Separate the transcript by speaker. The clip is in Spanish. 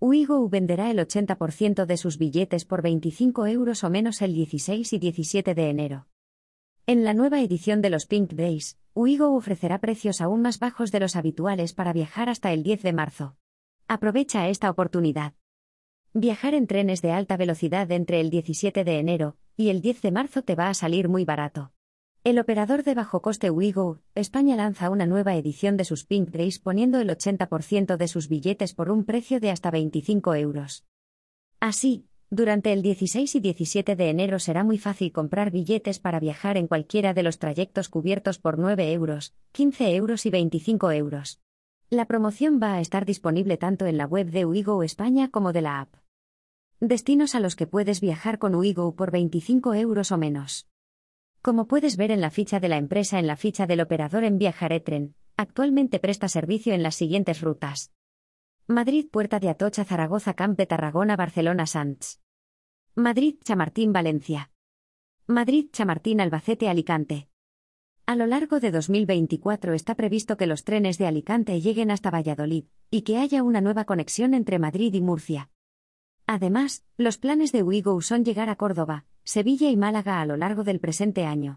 Speaker 1: Uigo venderá el 80% de sus billetes por 25 euros o menos el 16 y 17 de enero. En la nueva edición de los Pink Days, Uigo ofrecerá precios aún más bajos de los habituales para viajar hasta el 10 de marzo. Aprovecha esta oportunidad. Viajar en trenes de alta velocidad entre el 17 de enero y el 10 de marzo te va a salir muy barato. El operador de bajo coste Ouigo, España lanza una nueva edición de sus Pink Days poniendo el 80% de sus billetes por un precio de hasta 25 euros. Así, durante el 16 y 17 de enero será muy fácil comprar billetes para viajar en cualquiera de los trayectos cubiertos por 9 euros, 15 euros y 25 euros. La promoción va a estar disponible tanto en la web de Uigo España como de la app. Destinos a los que puedes viajar con Uigo por 25 euros o menos. Como puedes ver en la ficha de la empresa en la ficha del operador en Viajaretren, actualmente presta servicio en las siguientes rutas. Madrid Puerta de Atocha Zaragoza Campe Tarragona Barcelona Sants. Madrid Chamartín Valencia. Madrid Chamartín Albacete Alicante. A lo largo de 2024 está previsto que los trenes de Alicante lleguen hasta Valladolid, y que haya una nueva conexión entre Madrid y Murcia. Además, los planes de Ouigo son llegar a Córdoba, Sevilla y Málaga a lo largo del presente año.